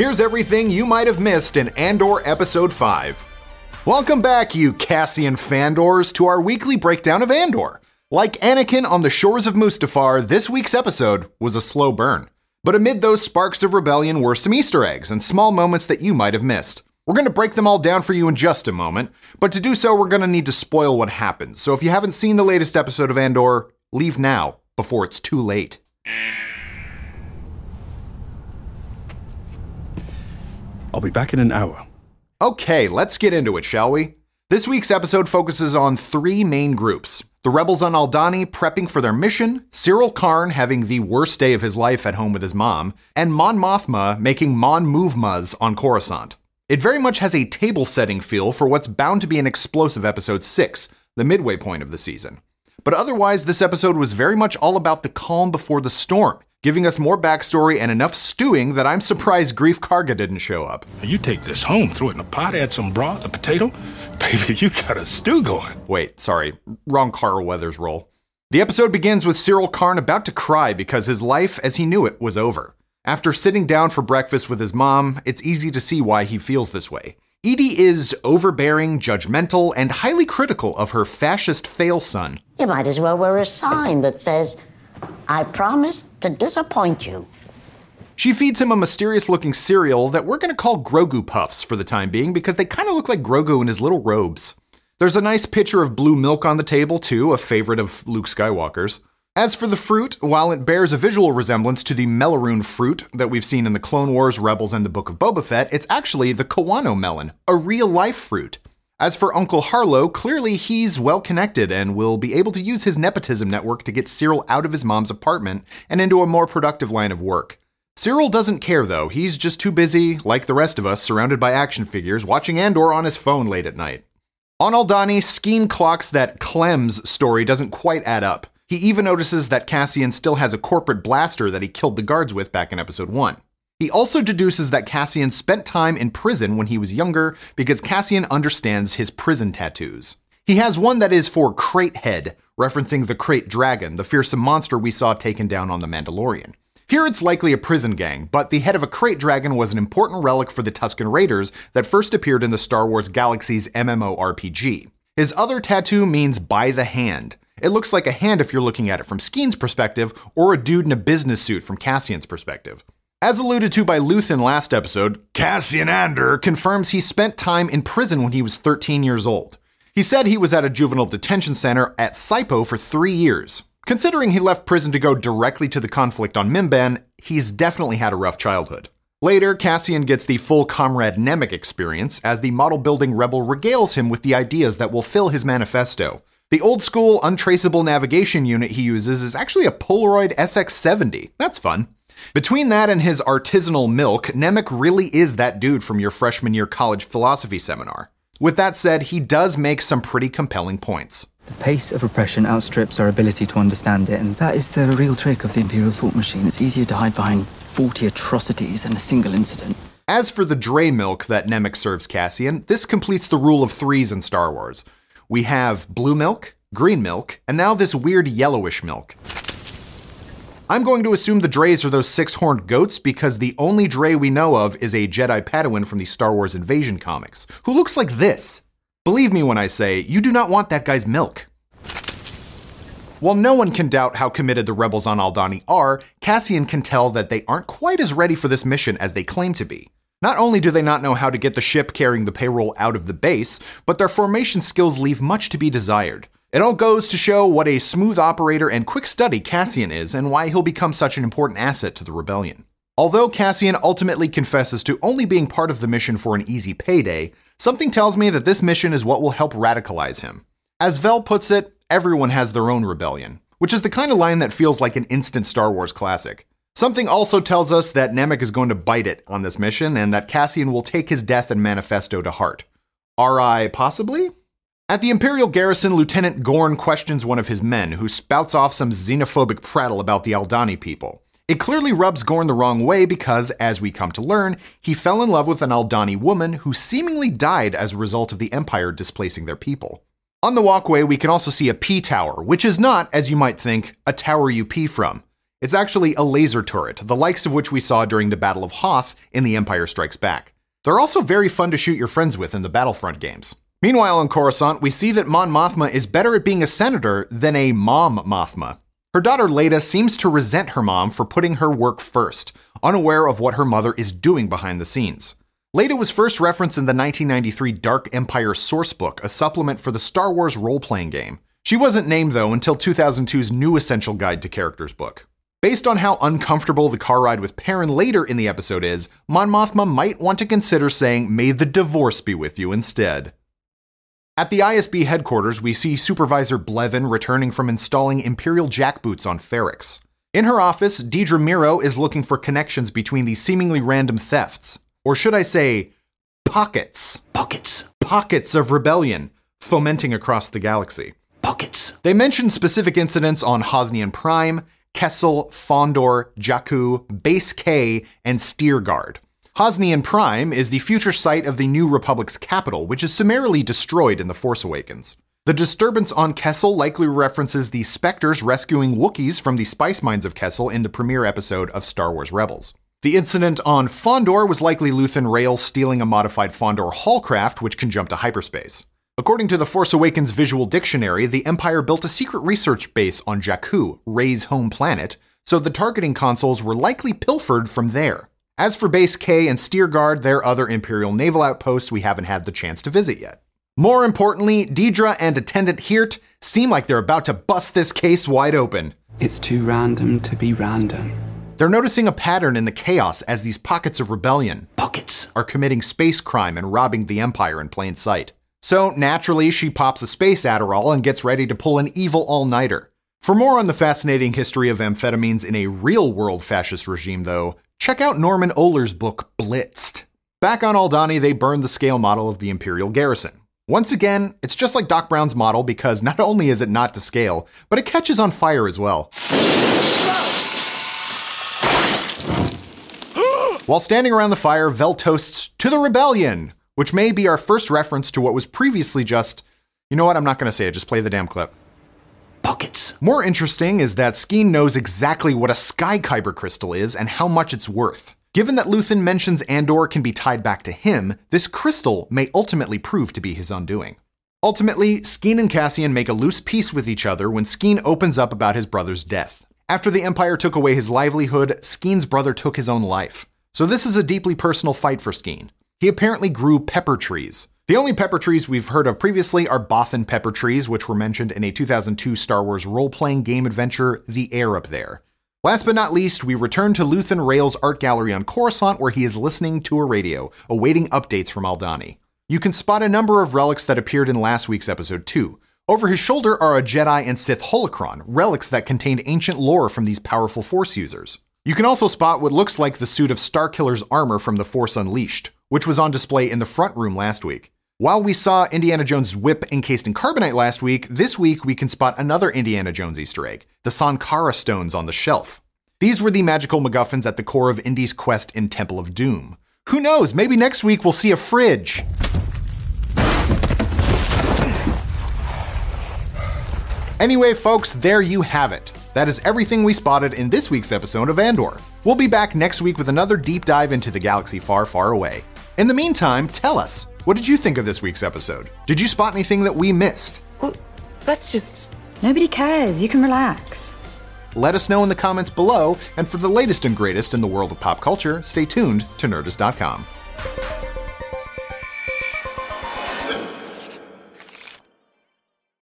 Here's everything you might have missed in Andor Episode 5. Welcome back, you Cassian fandors, to our weekly breakdown of Andor. Like Anakin on the shores of Mustafar, this week's episode was a slow burn. But amid those sparks of rebellion were some Easter eggs and small moments that you might have missed. We're going to break them all down for you in just a moment, but to do so, we're going to need to spoil what happens. So if you haven't seen the latest episode of Andor, leave now before it's too late. I'll be back in an hour. Okay, let's get into it, shall we? This week's episode focuses on three main groups the rebels on Aldhani prepping for their mission, Syril Karn having the worst day of his life at home with his mom, and Mon Mothma making Mon Moovmas on Coruscant. It very much has a table setting feel for what's bound to be an explosive episode 6, the midway point of the season. But otherwise, this episode was very much all about the calm before the storm, giving us more backstory and enough stewing that I'm surprised Greef Karga didn't show up. You take this home, throw it in a pot, add some broth, a potato. Baby, you got a stew going. Wait, sorry, wrong Carl Weathers role. The episode begins with Syril Karn about to cry because his life as he knew it was over. After sitting down for breakfast with his mom, it's easy to see why he feels this way. Eedy is overbearing, judgmental, and highly critical of her fascist fail son. You might as well wear a sign that says, I promise to disappoint you. She feeds him a mysterious looking cereal that we're going to call Grogu Puffs for the time being because they kind of look like Grogu in his little robes. There's a nice pitcher of blue milk on the table, too, a favorite of Luke Skywalker's. As for the fruit, while it bears a visual resemblance to the meiloorun fruit that we've seen in the Clone Wars, Rebels, and the Book of Boba Fett, it's actually the kiwano melon, a real life fruit. As for Uncle Harlo, clearly he's well connected and will be able to use his nepotism network to get Syril out of his mom's apartment and into a more productive line of work. Syril doesn't care though, he's just too busy, like the rest of us, surrounded by action figures, watching Andor on his phone late at night. On Aldhani, Skeen clocks that Clem's story doesn't quite add up. He even notices that Cassian still has a corporate blaster that he killed the guards with back in episode 1. He also deduces that Cassian spent time in prison when he was younger because Cassian understands his prison tattoos. He has one that is for Krayt Head, referencing the Krayt Dragon, the fearsome monster we saw taken down on The Mandalorian. Here it's likely a prison gang, but the head of a krayt Dragon was an important relic for the Tusken Raiders that first appeared in the Star Wars Galaxies MMORPG. His other tattoo means by the hand, it looks like a hand if you're looking at it from Skeen's perspective, or a dude in a business suit from Cassian's perspective. As alluded to by Luthen last episode, Cassian Andor confirms he spent time in prison when he was 13 years old. He said he was at a juvenile detention center at Saipo for three years. Considering he left prison to go directly to the conflict on Mimban, he's definitely had a rough childhood. Later, Cassian gets the full Comrade Nemik experience as the model building rebel regales him with the ideas that will fill his manifesto, the old school untraceable navigation unit he uses is actually a Polaroid SX70. That's fun. Between that and his artisanal milk, Nemik really is that dude from your freshman year college philosophy seminar. With that said, he does make some pretty compelling points. The pace of repression outstrips our ability to understand it, and that is the real trick of the Imperial thought machine. It's easier to hide behind 40 atrocities than a single incident. As for the Dre milk that Nemik serves Cassian, this completes the rule of threes in Star Wars we have blue milk, green milk, and now this weird yellowish milk. I'm going to assume the Dreys are those six horned goats because the only Dre we know of is a Jedi Padawan from the Star Wars Invasion comics, who looks like this. Believe me when I say, you do not want that guy's milk. While no one can doubt how committed the rebels on Aldhani are, Cassian can tell that they aren't quite as ready for this mission as they claim to be. Not only do they not know how to get the ship carrying the payroll out of the base, but their formation skills leave much to be desired. It all goes to show what a smooth operator and quick study Cassian is and why he'll become such an important asset to the rebellion. Although Cassian ultimately confesses to only being part of the mission for an easy payday, something tells me that this mission is what will help radicalize him. As Vel puts it, everyone has their own rebellion, which is the kind of line that feels like an instant Star Wars classic. Something also tells us that Nemik is going to bite it on this mission and that Cassian will take his death and manifesto to heart. Are I possibly? At the Imperial garrison, Lieutenant Gorn questions one of his men, who spouts off some xenophobic prattle about the Aldhani people. It clearly rubs Gorn the wrong way because, as we come to learn, he fell in love with an Aldhani woman who seemingly died as a result of the Empire displacing their people. On the walkway, we can also see a P tower, which is not, as you might think, a tower you pee from. It's actually a laser turret, the likes of which we saw during the Battle of Hoth in The Empire Strikes Back. They're also very fun to shoot your friends with in the Battlefront games. Meanwhile, on Coruscant, we see that Mon Mothma is better at being a senator than a mom Mothma. Her daughter Leida seems to resent her mom for putting her work first, unaware of what her mother is doing behind the scenes. Leida was first referenced in the 1993 Dark Empire Sourcebook, a supplement for the Star Wars role playing game. She wasn't named, though, until 2002's New Essential Guide to Characters book. Based on how uncomfortable the car ride with Perrin later in the episode is, Mon Mothma might want to consider saying, May the divorce be with you instead. At the ISB headquarters, we see Supervisor Blevin returning from installing Imperial jackboots on Ferrix. In her office, Dedra Meero is looking for connections between these seemingly random thefts. Or should I say, pockets. Pockets. Pockets of rebellion fomenting across the galaxy. Pockets. They mention specific incidents on Hosnian Prime, Kessel, Fondor, Jakku, Base K, and Steergard. Hosnian Prime is the future site of the New Republic's capital, which is summarily destroyed in The Force Awakens. The disturbance on Kessel likely references the Spectres rescuing Wookiees from the spice mines of Kessel in the premiere episode of Star Wars Rebels. The incident on Fondor was likely Luthen Rael stealing a modified Fondor haulcraft, which can jump to hyperspace. According to the Force Awakens Visual Dictionary, the Empire built a secret research base on Jakku, Rey's home planet, so the targeting consoles were likely pilfered from there. As for Base K and Steergard, they're other Imperial naval outposts we haven't had the chance to visit yet. More importantly, Dedra and Attendant Heert seem like they're about to bust this case wide open. It's too random to be random. They're noticing a pattern in the chaos as these pockets of rebellion Pockets. are committing space crime and robbing the Empire in plain sight. So naturally, she pops a space Adderall and gets ready to pull an evil all nighter. For more on the fascinating history of amphetamines in a real world fascist regime, though, check out Norman Ohler's book Blitzed. Back on Aldhani, they burn the scale model of the Imperial garrison. Once again, it's just like Doc Brown's model because not only is it not to scale, but it catches on fire as well. While standing around the fire, Vel toasts to the rebellion, which may be our first reference to what was previously just, you know what, I'm not going to say it, just play the damn clip. Pockets. More interesting is that Skeen knows exactly what a Sky Kyber crystal is and how much it's worth. Given that Luthen mentions Andor can be tied back to him, this crystal may ultimately prove to be his undoing. Ultimately, Skeen and Cassian make a loose peace with each other when Skeen opens up about his brother's death. After the Empire took away his livelihood, Skeen's brother took his own life. So this is a deeply personal fight for Skeen. He apparently grew pepper trees. The only pepper trees we've heard of previously are Bothan pepper trees, which were mentioned in a 2002 Star Wars role playing game adventure, The Air Up There. Last but not least, we return to Luthen Rael's art gallery on Coruscant, where he is listening to a radio, awaiting updates from Aldhani. You can spot a number of relics that appeared in last week's episode, too. Over his shoulder are a Jedi and Sith holocron, relics that contained ancient lore from these powerful Force users. You can also spot what looks like the suit of Starkiller's armor from The Force Unleashed, which was on display in the front room last week. While we saw Indiana Jones' whip encased in carbonite last week, this week we can spot another Indiana Jones Easter egg the Sankara stones on the shelf. These were the magical MacGuffins at the core of Indy's quest in Temple of Doom. Who knows, maybe next week we'll see a fridge. Anyway, folks, there you have it. That is everything we spotted in this week's episode of Andor. We'll be back next week with another deep dive into the galaxy far, far away. In the meantime, tell us, what did you think of this week's episode? Did you spot anything that we missed? Well, that's just. Nobody cares. You can relax. Let us know in the comments below, and for the latest and greatest in the world of pop culture, stay tuned to Nerdist.com.